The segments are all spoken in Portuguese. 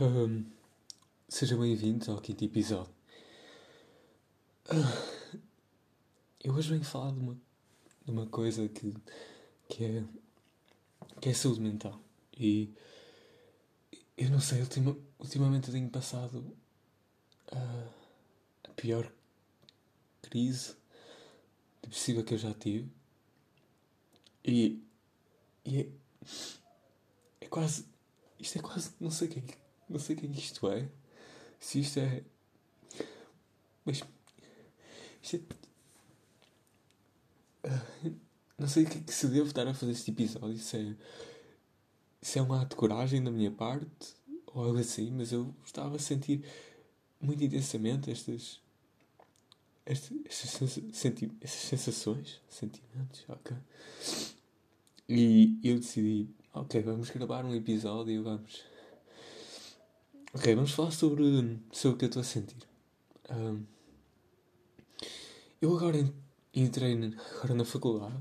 Um, sejam bem-vindos ao quinto episódio. Uh, eu hoje venho falar de uma, de uma coisa que, que, é, que é saúde mental. E eu não sei, ultima, ultimamente tenho passado uh, a pior crise depressiva que eu já tive. E, e é, é quase. Isto é quase. Não sei o que é, não sei o que, é que isto é. Se isto é. Mas. Isto é. Uh, não sei o que, é que se devo estar a fazer este episódio. Se é. Se é um ato de coragem da minha parte ou algo assim, mas eu estava a sentir muito intensamente estas. Estas, estas, estas sensações, sentimentos, ok? E eu decidi, ok, vamos gravar um episódio e vamos Ok, vamos falar sobre, sobre o que eu estou a sentir. Um, eu agora entrei agora na faculdade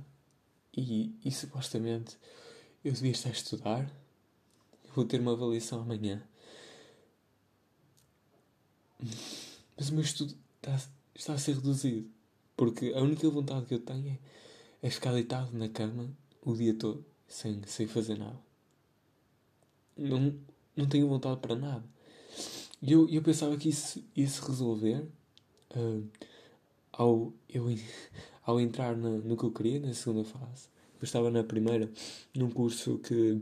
e, e supostamente eu devia estar a estudar. Vou ter uma avaliação amanhã. Mas o meu estudo está, está a ser reduzido. Porque a única vontade que eu tenho é, é ficar deitado na cama o dia todo, sem, sem fazer nada. Não, não tenho vontade para nada. E eu, eu pensava que isso ia se resolver uh, ao, eu, ao entrar na, no que eu queria, na segunda fase. Eu estava na primeira, num curso que,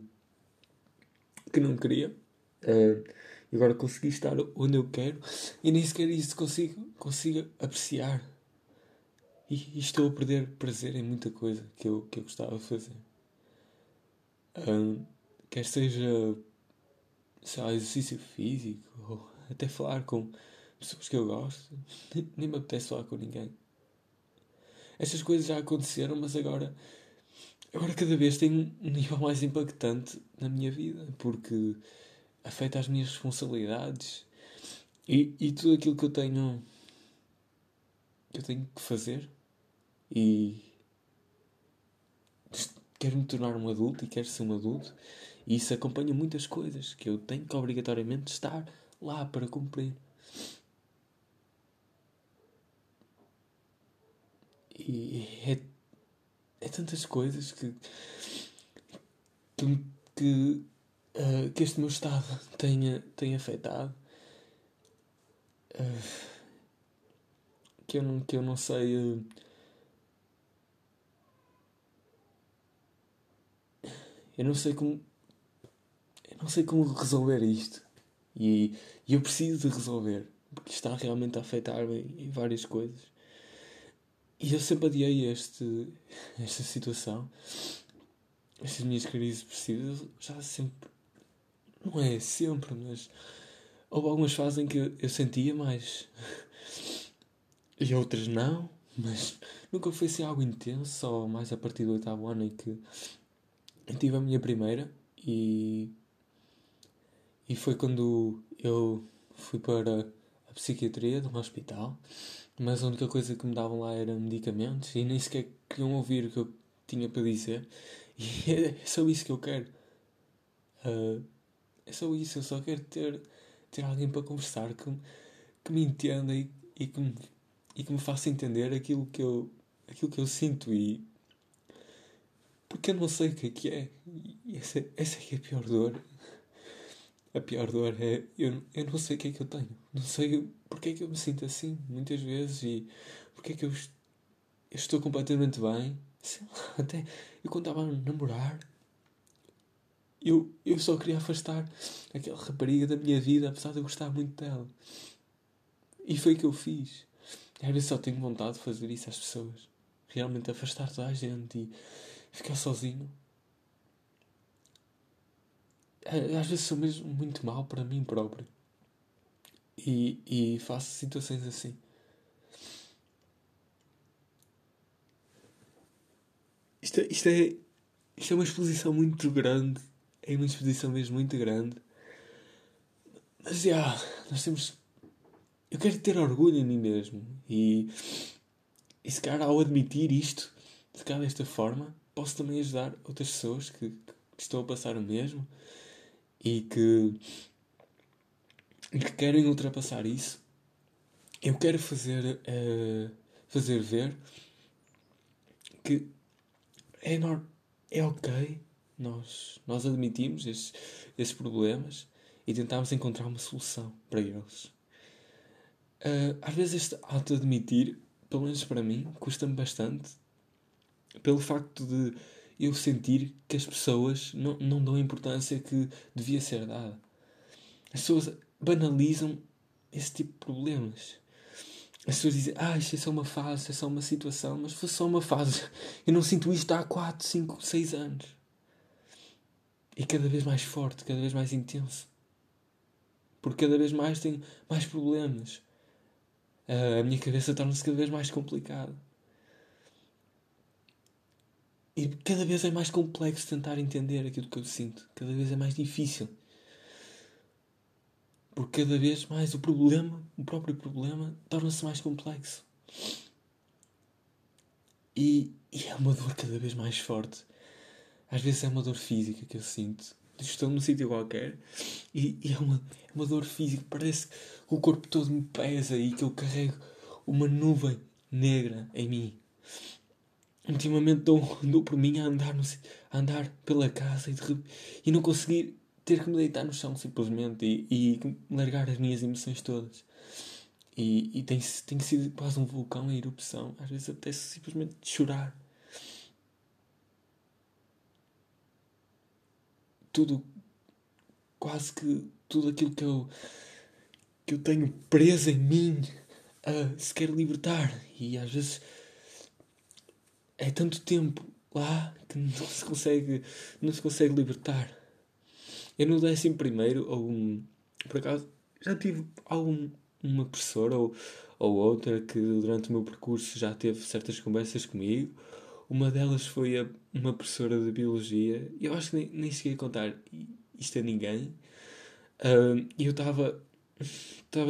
que não queria. Uh, e agora consegui estar onde eu quero e nem sequer isso consigo, consigo apreciar. E, e estou a perder prazer em muita coisa que eu, que eu gostava de fazer. Um, quer seja sei lá, exercício físico ou até falar com pessoas que eu gosto. Nem, me apetece falar com ninguém. Estas coisas já aconteceram, mas agora, agora cada vez tem um nível mais impactante na minha vida, porque afeta as minhas responsabilidades e, e tudo aquilo que eu tenho eu tenho que fazer e quero me tornar um adulto e quero ser um adulto e isso acompanha muitas coisas que eu tenho que obrigatoriamente estar lá para cumprir. E é, é tantas coisas que, que, que, uh, que este meu estado tenha, tenha afetado uh, que, eu não, que eu não sei. Uh, eu não sei como. Eu não sei como resolver isto. E, e eu preciso de resolver, porque está realmente a afetar-me em várias coisas. E eu sempre adiei este, esta situação, estas minhas crises depressivas, já sempre. Não é sempre, mas houve algumas fases em que eu sentia mais. E outras não, mas nunca foi assim algo intenso, só mais a partir do oitavo ano em que eu tive a minha primeira e e foi quando eu fui para a psiquiatria de um hospital, mas a única coisa que me davam lá era medicamentos e nem sequer queriam ouvir o que eu tinha para dizer. E é só isso que eu quero. Uh, é só isso, eu só quero ter, ter alguém para conversar que, que me entenda e, e, que me, e que me faça entender aquilo que eu, aquilo que eu sinto e porque eu não sei o que é que é. E essa, essa é que é a pior dor. A pior dor é eu, eu não sei o que é que eu tenho. Não sei porque é que eu me sinto assim muitas vezes e porque é que eu, eu estou completamente bem. Sei lá, até eu quando estava a namorar eu, eu só queria afastar aquela rapariga da minha vida, apesar de eu gostar muito dela. E foi o que eu fiz. Às vezes só tenho vontade de fazer isso às pessoas. Realmente afastar toda a gente e ficar sozinho. É, às vezes sou mesmo muito mal para mim próprio. E, e faço situações assim. Isto, é, isto, é, isto é uma exposição muito grande. É uma exposição mesmo muito grande. Mas já, yeah, nós temos. Eu quero ter orgulho em mim mesmo. E, e se calhar ao admitir isto, se calhar desta forma, posso também ajudar outras pessoas que, que estão a passar o mesmo e que que querem ultrapassar isso, eu quero fazer, uh, fazer ver que é, no, é ok nós, nós admitimos esses, esses problemas e tentamos encontrar uma solução para eles. Uh, às vezes este ato de admitir, pelo menos para mim, custa-me bastante pelo facto de eu sentir que as pessoas não, não dão a importância que devia ser dada. As pessoas banalizam esse tipo de problemas. As pessoas dizem, ah, isto é só uma fase, é só uma situação, mas foi só uma fase. Eu não sinto isto há 4, 5, 6 anos. E cada vez mais forte, cada vez mais intenso. Porque cada vez mais tenho mais problemas. a minha cabeça torna-se cada vez mais complicada. E cada vez é mais complexo tentar entender aquilo que eu sinto. Cada vez é mais difícil. Porque cada vez mais o problema, o próprio problema, torna-se mais complexo. E, e, é uma dor cada vez mais forte. Às vezes é uma dor física que eu sinto. Estou num sítio qualquer e, e, é, uma, é uma dor física. Parece que o corpo todo me pesa e que eu carrego uma nuvem negra em mim. Ultimamente dou, dou por mim a andar, no, a andar pela casa e, de, e não conseguir ter que me deitar no chão simplesmente e, e largar as minhas emoções todas. E, e tem, tem sido quase um vulcão em erupção. Às vezes apetece simplesmente chorar. Tudo, quase que tudo aquilo que eu, que eu tenho preso em mim uh, se quer libertar. E às vezes é tanto tempo lá que não se consegue, não se consegue libertar. Eu no décimo primeiro, ou um, por acaso, já tive algum, uma professora ou, ou outra que durante o meu percurso já teve certas conversas comigo. Uma delas foi a, uma professora de Biologia. Eu acho que nem, nem cheguei a contar isto a ninguém. Uh, e eu estava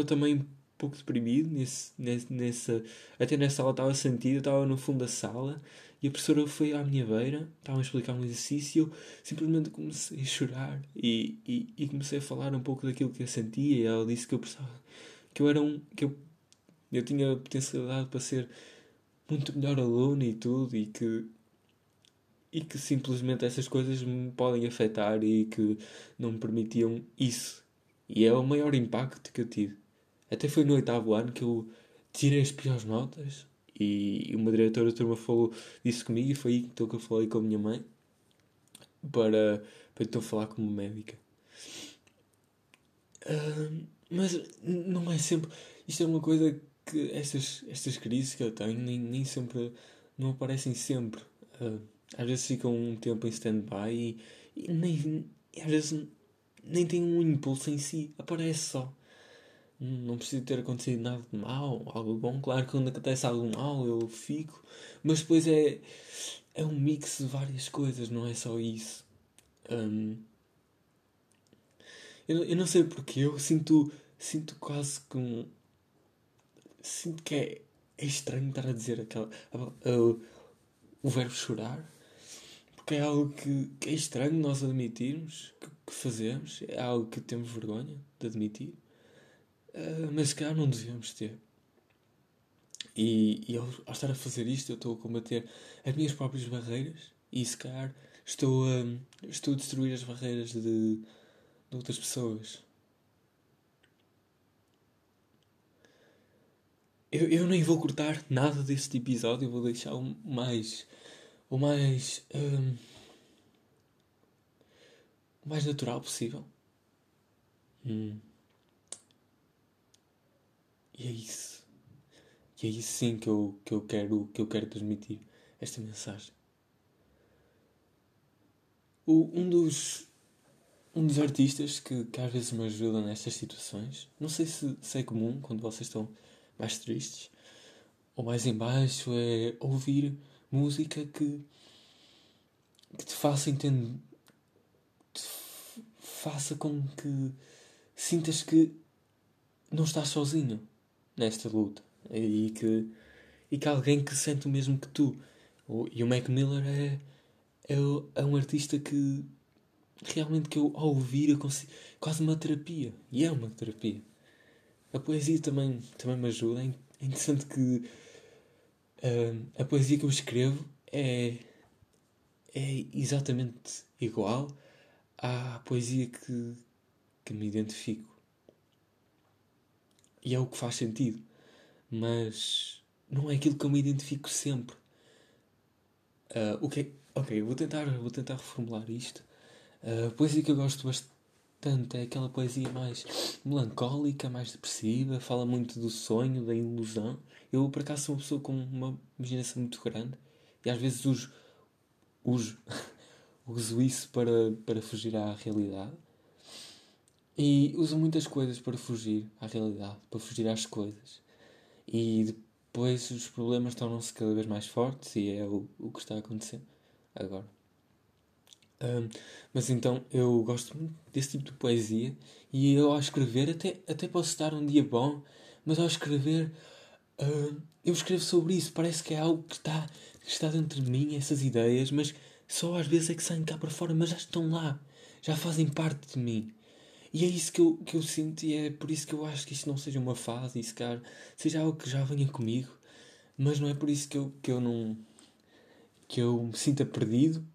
também pouco deprimido nesse, nessa até nessa sala estava sentido estava no fundo da sala e a professora foi à minha beira, estava a explicar um exercício e eu simplesmente comecei a chorar e, e, e, comecei a falar um pouco daquilo que eu sentia e ela disse que eu pensava que eu era um. que eu, eu tinha potencialidade para ser muito melhor aluno e tudo e que. e que simplesmente essas coisas me podem afetar e que não me permitiam isso. E é o maior impacto que eu tive. Até foi no oitavo ano que eu tirei as piores notas e uma diretora da turma falou disso comigo e foi aí então, que eu falei com a minha mãe para, para então falar como médica. Uh, mas não é sempre. Isto é uma coisa que estas, estas crises que eu tenho nem, nem sempre. não aparecem sempre. Uh, às vezes ficam um tempo em stand-by e, e nem. Às vezes nem tem um impulso em si, aparece só não precisa ter acontecido nada de mal, algo bom. Claro que quando acontece algo mal eu fico, mas depois é, é um mix de várias coisas, não é só isso. Um, eu, eu não sei porque eu sinto, sinto quase que um. Sinto que é, é estranho estar a dizer aquela, o verbo chorar, porque é algo que, que é estranho nós admitirmos que, que fazemos, é algo que temos vergonha de admitir. Uh, mas se calhar não devíamos ter. E, e ao, ao, estar a fazer isto, eu estou a combater as minhas próprias barreiras e se calhar estou a, estou a destruir as barreiras de, de outras pessoas. Eu, eu nem vou cortar nada deste episódio, eu vou deixar o mais. o mais. Um, o mais natural possível. Hum. E é isso. E é isso sim que eu, que eu, quero, que eu quero transmitir. Esta mensagem. O, um dos um dos artistas que, que às vezes me ajuda nestas situações, não sei se, se é comum quando vocês estão mais tristes ou mais em baixo, é ouvir música que, que te faça entender, te faça com que sintas que não estás sozinho nesta luta e que, e que alguém que sente o mesmo que tu. E o Mac Miller é, é, é um artista que realmente que eu ao ouvir eu consigo, quase uma terapia. E é uma terapia. a poesia também, também me ajuda. É interessante que uh, a poesia que eu escrevo é, é exatamente igual à poesia que, que me identifico. E é o que faz sentido. Mas não é aquilo que eu me identifico sempre. Uh, o que é, ok, vou tentar, vou tentar reformular isto. Uh, a poesia que eu gosto bastante é aquela poesia mais melancólica, mais depressiva, fala muito do sonho, da ilusão. Eu, por acaso, sou uma pessoa com uma imaginação muito grande e às vezes uso, uso, uso isso para, para fugir à realidade. E uso muitas coisas para fugir à realidade, para fugir às coisas. E depois os problemas tornam-se cada vez mais fortes e é o, o que está a acontecer agora. Um, mas então eu gosto muito desse tipo de poesia e eu ao escrever até, até posso estar um dia bom, mas ao escrever eu escrevo sobre isso. Parece que é algo que está, que está dentro de mim, essas ideias, mas só às vezes é que saem cá para fora, mas já estão lá, já fazem parte de mim. E é isso que eu, que eu sinto e é por isso que eu acho que isto não seja uma fase e se calhar seja algo que já venha comigo, mas não é por isso que eu, que eu não que eu me sinta perdido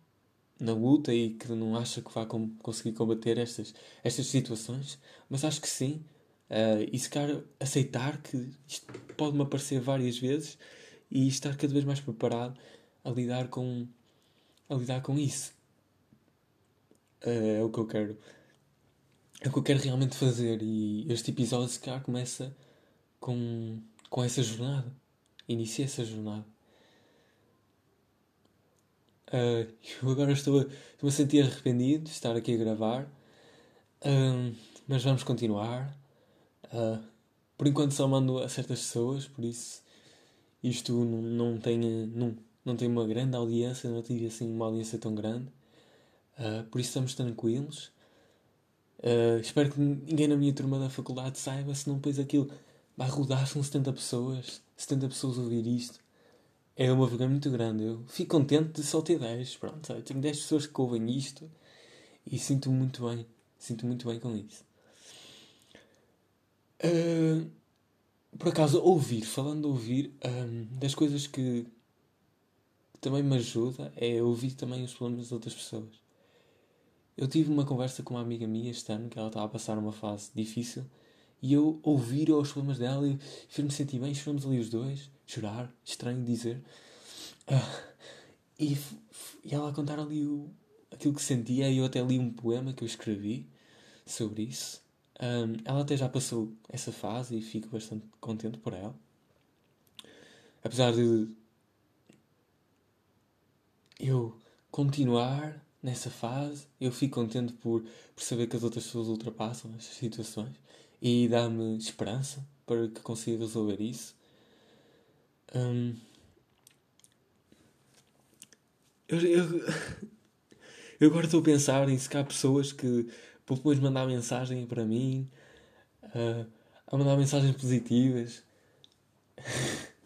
na luta e que não acha que vá com, conseguir combater estas, estas situações, mas acho que sim. Uh, e se calhar aceitar que isto pode-me aparecer várias vezes e estar cada vez mais preparado a lidar com, a lidar com isso. Uh, é o que eu quero é o que eu quero realmente fazer e este episódio se calhar começa com, com essa jornada. Inicia essa jornada. Uh, eu agora estou a, estou a sentir arrependido de estar aqui a gravar, uh, mas vamos continuar. Uh, por enquanto só mando a certas pessoas, por isso isto não, não, tem, não, não tem uma grande audiência, não tive assim uma audiência tão grande. por isso estamos tranquilos. Uh, espero que ninguém na minha turma da faculdade saiba, senão depois aquilo vai rodar, são 70 pessoas, 70 pessoas ouvir isto. É uma vergonha muito grande. Eu fico contente de só ter 10. Pronto, tenho 10 pessoas que ouvem isto e sinto-me muito bem. Sinto muito bem com isso. Uh, por acaso, ouvir, falando de ouvir, um, das coisas que também me ajuda é ouvir também os problemas das outras pessoas. Eu tive uma conversa com uma amiga minha este ano que ela estava a passar uma fase difícil e eu ouvir os problemas dela e fez-me sentir bem. Choramos ali os dois, chorar, estranho dizer. Uh, e, e ela a contar ali o, aquilo que sentia. E eu até li um poema que eu escrevi sobre isso. Um, ela até já passou essa fase e fico bastante contente por ela. Apesar de eu continuar nessa fase, eu fico contente por, por saber que as outras pessoas ultrapassam estas situações e dá-me esperança para que consiga resolver isso. Hum, eu, eu, eu, agora estou a pensar em se há pessoas que depois mandar mensagem para mim, uh, a mandar mensagens positivas.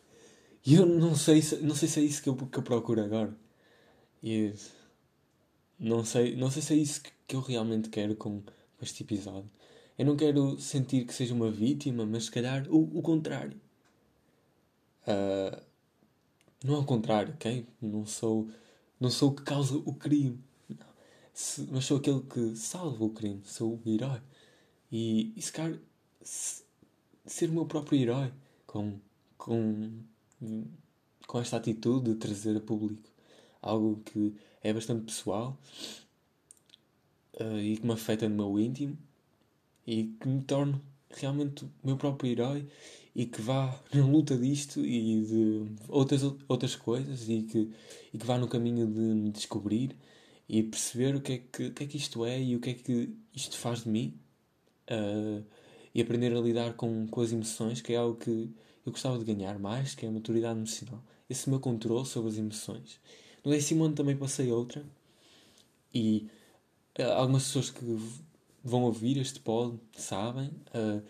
E eu não sei, se, não sei se é isso que eu, que eu procuro agora. Não sei, não sei se é isso que, que eu realmente quero com, com este episódio. Eu não quero sentir que seja uma vítima, mas se calhar o, o contrário. Uh, não é o contrário, ok? Não sou, não sou o que causa o crime. Se, mas sou aquele que salva o crime. Sou o herói. E, e se calhar se, ser o meu próprio herói com, com, com esta atitude de trazer a público algo que é bastante pessoal uh, e que me afeta no meu íntimo e que me torne realmente o meu próprio herói e que vá na luta disto e de outras, outras coisas e que, e que vá no caminho de me descobrir e perceber o que, é que, que é que isto é e o que é que isto faz de mim uh, e aprender a lidar com, com as emoções, que é algo que eu gostava de ganhar mais, que é a maturidade emocional. Esse meu controle sobre as emoções. No décimo ano também passei outra. E uh, algumas pessoas que vão ouvir este pod sabem. Uh,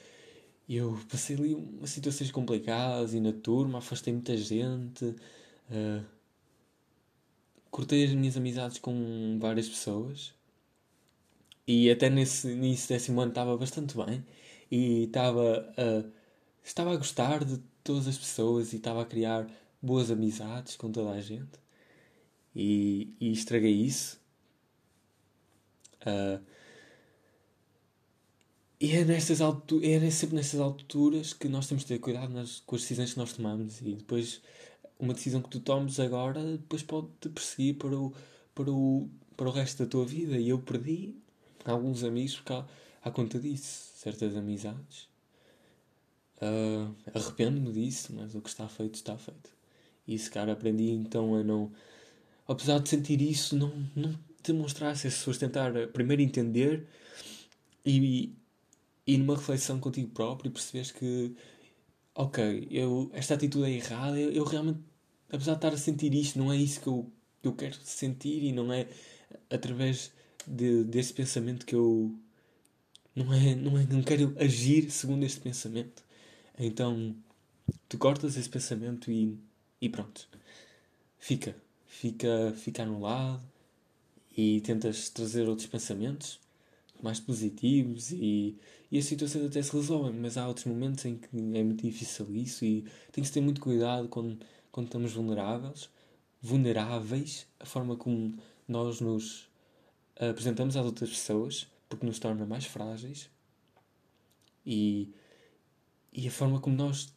eu passei ali umas situações complicadas e na turma afastei muita gente. Uh, cortei as minhas amizades com várias pessoas. E até nesse início décimo ano estava bastante bem. e estava a, estava a gostar de todas as pessoas e estava a criar boas amizades com toda a gente e, e estraguei isso. Uh, e é, nestas alturas, é sempre nestas alturas que nós temos de ter cuidado nas, com as decisões que nós tomamos. E depois, uma decisão que tu tomes agora, depois pode-te perseguir para o, para, o, para o resto da tua vida. E eu perdi alguns amigos por causa, à conta disso. Certas amizades. Uh, Arrependo-me disso, mas o que está feito, está feito. E se cara aprendi então a não. Apesar de sentir isso, não, não demonstrar se as pessoas tentar primeiro entender e, e numa reflexão contigo próprio percebes que, ok, eu, esta atitude é errada, eu, eu, realmente, apesar de estar a sentir isto, não é isso que eu, que eu quero sentir e não é através de, desse pensamento que eu. Não é, não é, não quero agir segundo este pensamento. Então, tu cortas esse pensamento e, e pronto. Fica. Fica, fica anulado e tentas trazer outros pensamentos mais positivos e, e as situações até se resolvem, mas há outros momentos em que é muito difícil isso e tem que ter muito cuidado quando, quando estamos vulneráveis, vulneráveis, a forma como nós nos apresentamos às outras pessoas, porque nos torna mais frágeis e, e a forma como nós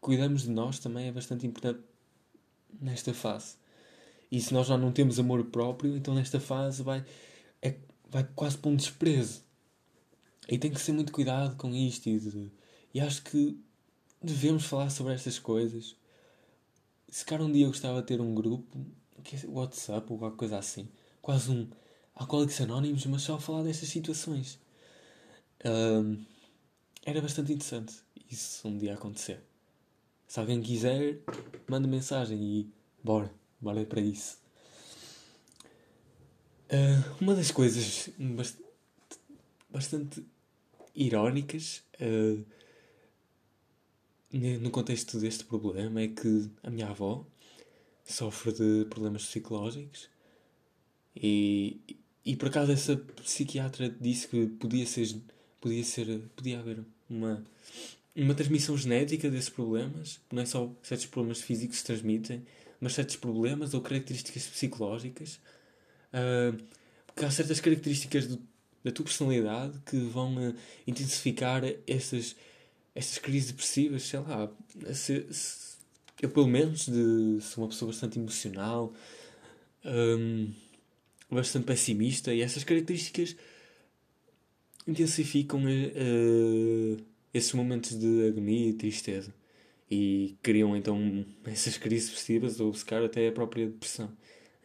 cuidamos de nós também é bastante importante nesta fase. E se nós já não temos amor próprio, então nesta fase vai, é, vai quase para um desprezo. E tem que ser muito cuidado com isto. E, de, e acho que devemos falar sobre estas coisas. Se calhar um dia eu gostava de ter um grupo, que é WhatsApp ou qualquer coisa assim, quase um Alcoólicos Anónimos, mas só a falar destas situações. Um, era bastante interessante isso um dia acontecer. Se alguém quiser, manda mensagem e bora, bora para isso. Uh, uma das coisas bastante, bastante irónicas uh, no contexto deste problema é que a minha avó sofre de problemas psicológicos e, e por acaso essa psiquiatra disse que podia ser podia ser podia haver uma uma transmissão genética desses problemas não é só certos problemas físicos que se transmitem mas certos problemas ou características psicológicas Uh, porque há certas características do, da tua personalidade que vão uh, intensificar essas, essas crises depressivas, sei lá. Se, se, eu, pelo menos, de, sou uma pessoa bastante emocional, um, bastante pessimista, e essas características intensificam uh, esses momentos de agonia e tristeza e criam então essas crises depressivas ou calhar até a própria depressão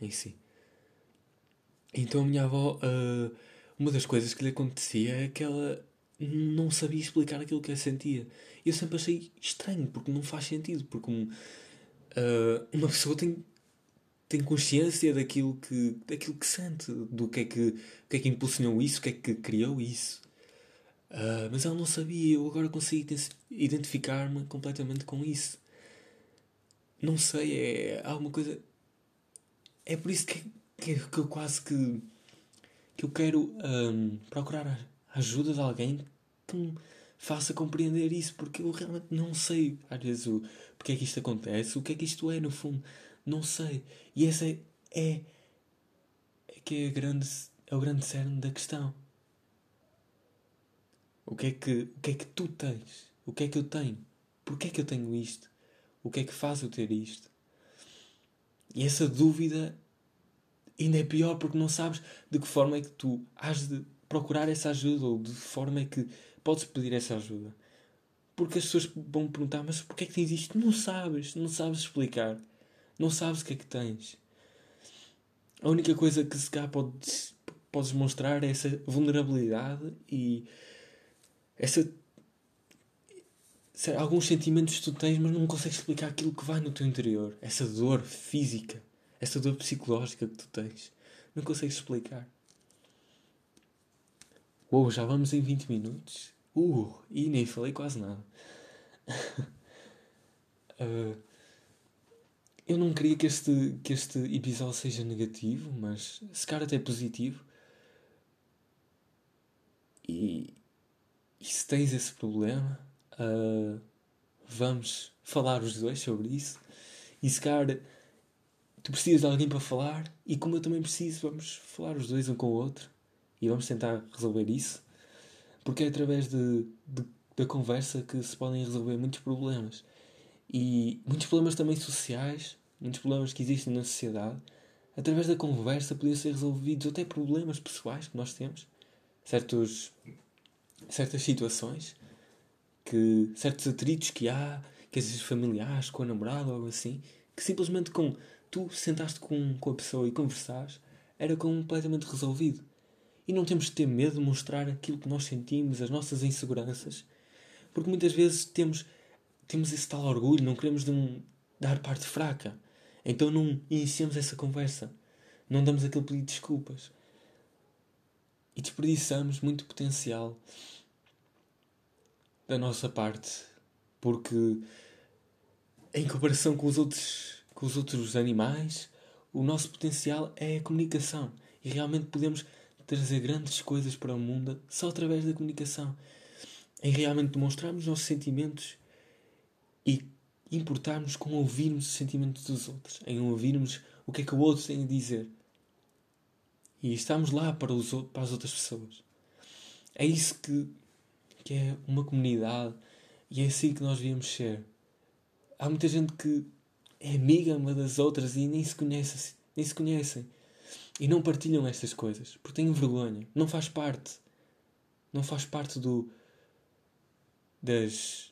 em si. Então a minha avó, uh, uma das coisas que lhe acontecia é que ela não sabia explicar aquilo que ela sentia. Eu sempre achei estranho, porque não faz sentido, porque um, uh, uma pessoa tem, tem consciência daquilo que, daquilo que sente, do que é que, que é que impulsionou isso, o que é que criou isso. Uh, mas ela não sabia, eu agora consigo identificar-me completamente com isso. Não sei, é alguma coisa. É por isso que que, que eu quase que. que eu quero um, procurar a ajuda de alguém que me faça compreender isso, porque eu realmente não sei, às vezes, o, porque é que isto acontece, o que é que isto é, no fundo. Não sei. E essa é. é, é que é, grande, é o grande cerne da questão. O que, é que, o que é que tu tens? O que é que eu tenho? Porquê é que eu tenho isto? O que é que faz eu ter isto? E essa dúvida ainda é pior porque não sabes de que forma é que tu has de procurar essa ajuda ou de que forma é que podes pedir essa ajuda. Porque as pessoas vão perguntar, mas porquê é que tens isto? Não sabes, não sabes explicar. Não sabes o que é que tens. A única coisa que se cá podes, podes mostrar é essa vulnerabilidade e essa alguns sentimentos que tu tens, mas não consegues explicar aquilo que vai no teu interior. Essa dor física essa dor psicológica que tu tens. Não consegues explicar. Uou, já vamos em 20 minutos. Uh, e nem falei quase nada. uh, eu não queria que este, que este episódio seja negativo, mas se calhar até positivo. E, e se tens esse problema, uh, vamos falar os dois sobre isso. E se calhar tu precisas de alguém para falar, e como eu também preciso, vamos falar os dois um com o outro e vamos tentar resolver isso. Porque é através de, de da conversa que se podem resolver muitos problemas. E muitos problemas também sociais, muitos problemas que existem na sociedade, através da conversa podiam ser resolvidos, até problemas pessoais que nós temos, certos, certas situações, que, certos atritos que há, que às vezes familiares, com a namorada ou algo assim, que simplesmente com tu sentaste com, com a pessoa e conversares, era completamente resolvido. E não temos de ter medo de mostrar aquilo que nós sentimos, as nossas inseguranças, porque muitas vezes temos, temos esse tal orgulho, não queremos um, dar parte fraca. Então não iniciamos essa conversa. Não damos aquele pedido de desculpas. E desperdiçamos muito potencial da nossa parte. Porque em comparação com os outros, com os outros animais, o nosso potencial é a comunicação. E realmente podemos trazer grandes coisas para o mundo só através da comunicação em realmente demonstrarmos os nossos sentimentos e importarmos com ouvirmos os sentimentos dos outros, em ouvirmos o que é que o outro tem a dizer. E estamos lá para, os, para as outras pessoas. É isso que, que é uma comunidade e é assim que nós devíamos ser. Há muita gente que é amiga uma das outras e nem se conhece, nem se conhecem. E não partilham estas coisas, porque têm vergonha. Não faz parte. Não faz parte do, das,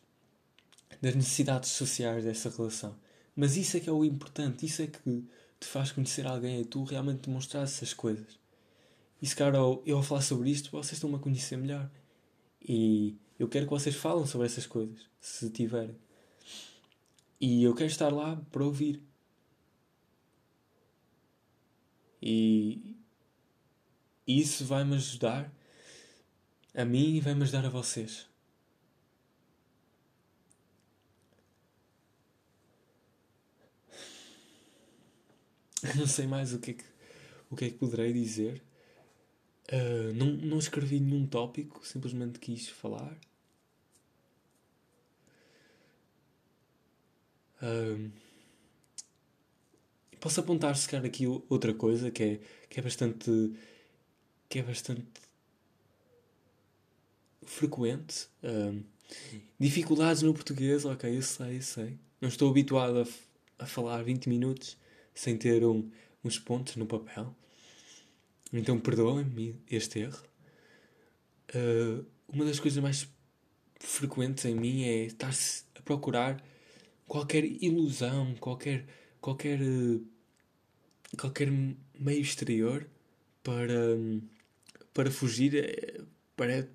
das necessidades sociais dessa relação. Mas isso é que é o importante, isso é que te faz conhecer alguém, é tu realmente demonstrar essas coisas. E se cara eu ao falar sobre isto, vocês estão-me a conhecer melhor. E eu quero que vocês falem sobre essas coisas, se tiverem. E eu quero estar lá para ouvir. E isso vai-me ajudar a mim e vai-me ajudar a vocês. não sei mais o que é que, o que, é que poderei dizer. Uh, não, não escrevi nenhum tópico, simplesmente quis falar. Uh, posso apontar se calhar aqui outra coisa que é, que é bastante que é bastante frequente uh, dificuldades no português ok eu sei eu sei não estou habituado a, a falar 20 minutos sem ter um, uns pontos no papel. Então perdoem-me este erro. Uh, uma das coisas mais frequentes em mim é estar a procurar qualquer ilusão, qualquer qualquer qualquer meio exterior para para fugir eh, para,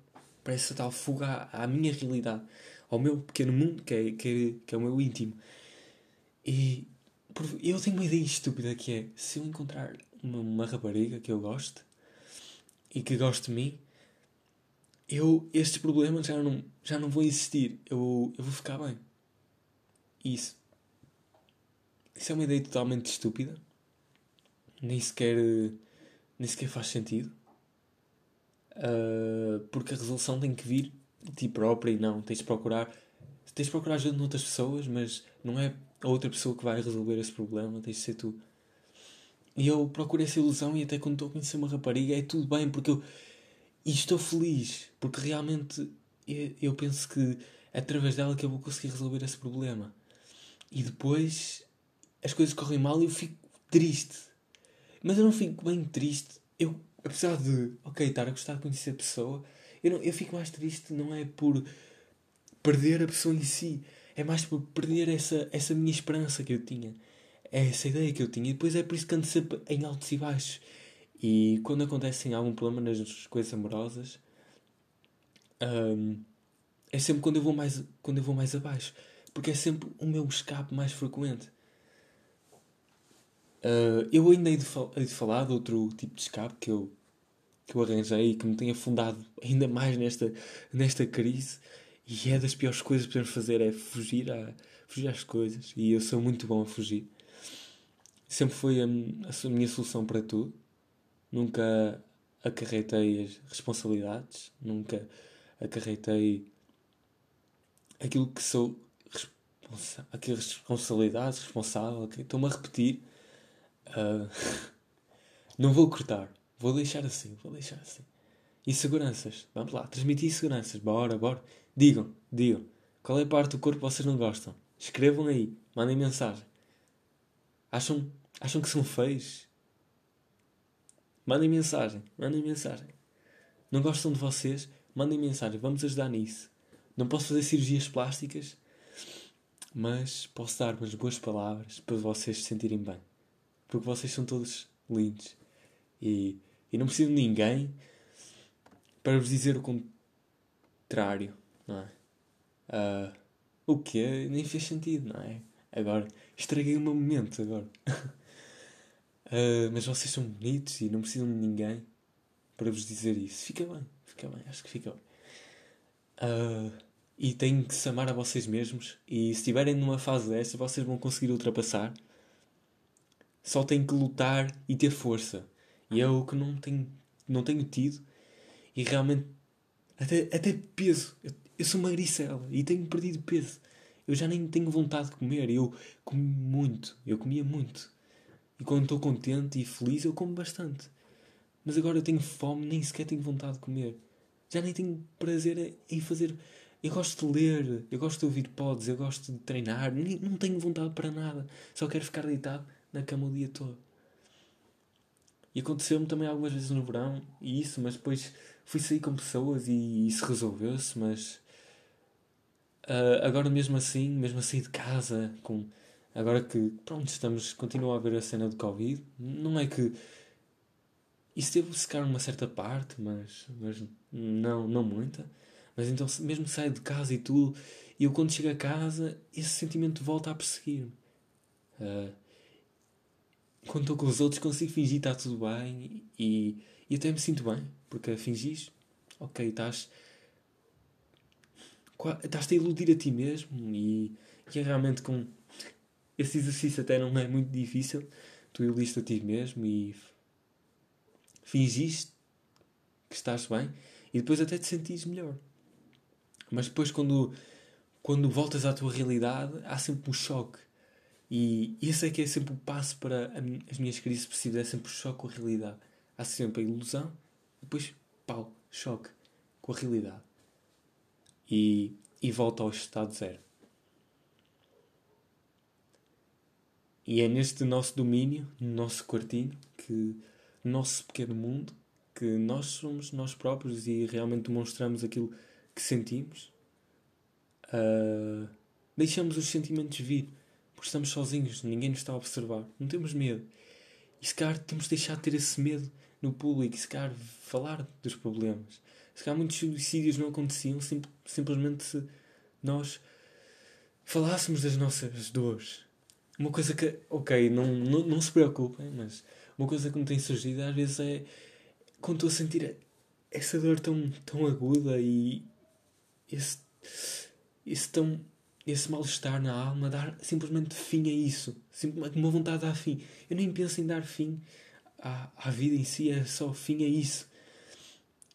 para essa tal fuga à, à minha realidade, ao meu pequeno mundo que é, que é, que é o meu íntimo. E eu tenho uma ideia estúpida que é se eu encontrar uma, uma rapariga que eu goste e que goste de mim, eu, estes problemas já não, já não vão existir. Eu, eu vou ficar bem. Isso. Isso é uma ideia totalmente estúpida. Nem sequer, nem sequer faz sentido. Uh, porque a resolução tem que vir de ti própria e não. Tens de procurar. Tens de procurar ajuda noutras pessoas, mas não é a outra pessoa que vai resolver esse problema, tens de ser tu. E eu procuro essa ilusão e até quando estou a conhecer uma rapariga é tudo bem, porque eu. E estou feliz, porque realmente eu penso que é através dela que eu vou conseguir resolver esse problema. E depois as coisas correm mal e eu fico triste. Mas eu não fico bem triste. Eu, apesar de, ok, estar a gostar de conhecer a pessoa, eu, não, eu fico mais triste não é por perder a pessoa em si, é mais por perder essa, essa minha esperança que eu tinha. É essa ideia que eu tinha. E depois é por isso que ando sempre em altos e baixos. E quando acontece algum problema nas coisas amorosas, um, é sempre quando eu vou mais quando eu vou mais abaixo. Porque é sempre o meu escape mais frequente. Uh, eu ainda hei de, fal hei de falar de outro tipo de escape que eu, que eu arranjei e que me tem afundado ainda mais nesta, nesta crise e é das piores coisas que podemos fazer, é fugir, a, fugir às coisas. E eu sou muito bom a fugir. Sempre foi a, a minha solução para tudo. Nunca acarretei as responsabilidades. Nunca acarretei aquilo que sou aqui responsabilidades, responsável, estou-me a repetir. Uh, não vou cortar, vou deixar assim, vou deixar assim. E seguranças, vamos lá, transmitir seguranças, bora, bora. Digam, digam, qual é a parte do corpo vocês não gostam? Escrevam aí, mandem mensagem. Acham, acham que são feios? Mandem mensagem, mandem mensagem. Não gostam de vocês? Mandem mensagem, vamos ajudar nisso. Não posso fazer cirurgias plásticas, mas posso dar umas boas palavras para vocês se sentirem bem. Porque vocês são todos lindos. E, e não preciso de ninguém para vos dizer o contrário, não é? Uh, o que nem fez sentido, não é? Agora, estraguei o meu momento agora. uh, mas vocês são bonitos e não precisam de ninguém para vos dizer isso. Fica bem, fica bem, acho que fica bem. Uh, e têm que se amar a vocês mesmos. E se estiverem numa fase desta, vocês vão conseguir ultrapassar. Só têm que lutar e ter força. E é o que não tenho, não tenho tido. E realmente, até, até peso. Eu, eu sou magricela e tenho perdido peso. Eu já nem tenho vontade de comer. Eu como muito. Eu comia muito. E quando estou contente e feliz, eu como bastante. Mas agora eu tenho fome, nem sequer tenho vontade de comer. Já nem tenho prazer em fazer eu gosto de ler, eu gosto de ouvir pods, eu gosto de treinar, não tenho vontade para nada, só quero ficar deitado na cama o dia todo. E aconteceu-me também algumas vezes no verão, e isso, mas depois fui sair com pessoas e isso resolveu-se, mas uh, agora mesmo assim, mesmo assim de casa, com agora que pronto, estamos, continua a haver a cena do Covid, não é que isso teve de secar uma certa parte, mas, mas não, não muita. Mas então, mesmo saia de casa e tudo, e eu quando chego a casa, esse sentimento volta a perseguir-me. Uh, quando estou com os outros, consigo fingir que está tudo bem e, e até me sinto bem, porque fingis, ok, estás. Estás-te a iludir a ti mesmo e, e é realmente com. Esse exercício até não é muito difícil. Tu iludiste a ti mesmo e fingiste que estás bem e depois até te sentires melhor. Mas depois, quando, quando voltas à tua realidade, há sempre um choque. E esse é que é sempre o passo para as minhas crises depressivas, é sempre o choque com a realidade. Há sempre a ilusão, depois, pau, choque com a realidade. E, e volta ao estado zero. E é neste nosso domínio, no nosso quartinho, que no nosso pequeno mundo, que nós somos nós próprios e realmente demonstramos aquilo que sentimos, uh, deixamos os sentimentos vir, porque estamos sozinhos, ninguém nos está a observar, não temos medo. E se calhar temos de deixar de ter esse medo no público, e se calhar falar dos problemas. Se calhar muitos suicídios não aconteciam sim, simplesmente se nós falássemos das nossas dores. Uma coisa que, ok, não, não, não se preocupem, mas uma coisa que me tem surgido às vezes é quando estou a sentir essa dor tão, tão aguda e, esse, esse, tão, esse mal-estar na alma, dar simplesmente fim a isso. Simplesmente uma vontade de dar fim. Eu nem penso em dar fim à, à vida em si, é só fim a isso.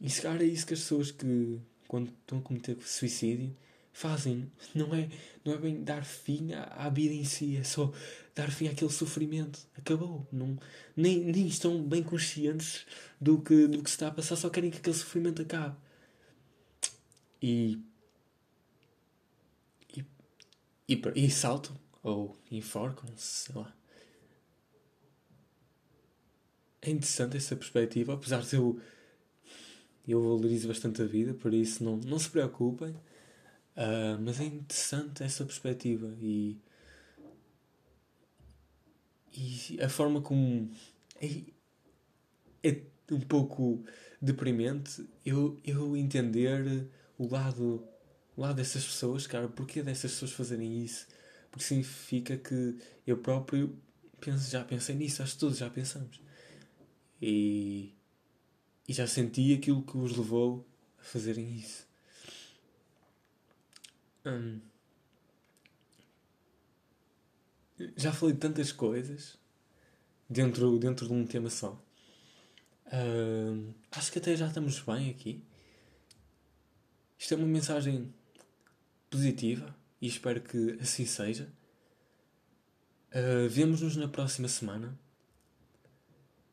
E se calhar é isso que as pessoas que, quando estão a cometer suicídio, fazem. Não é, não é bem dar fim à, à vida em si, é só dar fim àquele sofrimento. Acabou. Não, nem, nem estão bem conscientes do que, do que se está a passar, só querem que aquele sofrimento acabe e, e, e, e saltam ou enforcam-se, sei lá. É interessante essa perspectiva, apesar de eu, eu valorizo bastante a vida, por isso não, não se preocupem. Uh, mas é interessante essa perspectiva e, e a forma como é, é um pouco deprimente eu, eu entender o lado, o lado dessas pessoas, cara, porquê dessas pessoas fazerem isso? Porque significa que eu próprio penso, já pensei nisso, acho que todos já pensamos. E, e já senti aquilo que os levou a fazerem isso. Hum. Já falei de tantas coisas dentro, dentro de um tema só. Hum, acho que até já estamos bem aqui. isto é uma mensagem positiva e espero que assim seja. Uh, Vemo-nos na próxima semana.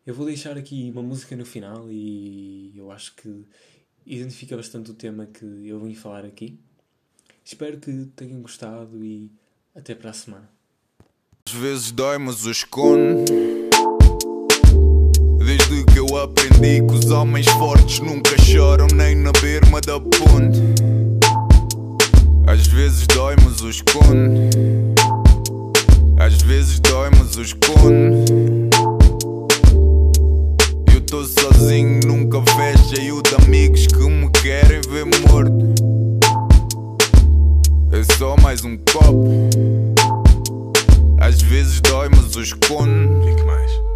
Eu vou deixar aqui uma música no final e eu acho que identifica bastante o tema que eu vim falar aqui. Espero que tenham gostado e até para a semana. Às vezes dói, mas o escondo. Desde que eu aprendi que os homens fortes nunca choram nem na berma da ponte. Às vezes dói, mas o escondo. Às vezes dói, mas o escondo. Tô sozinho, nunca fecha e o de amigos que me querem ver morto. É só mais um copo. Às vezes dói, mas o escondo. Fique mais.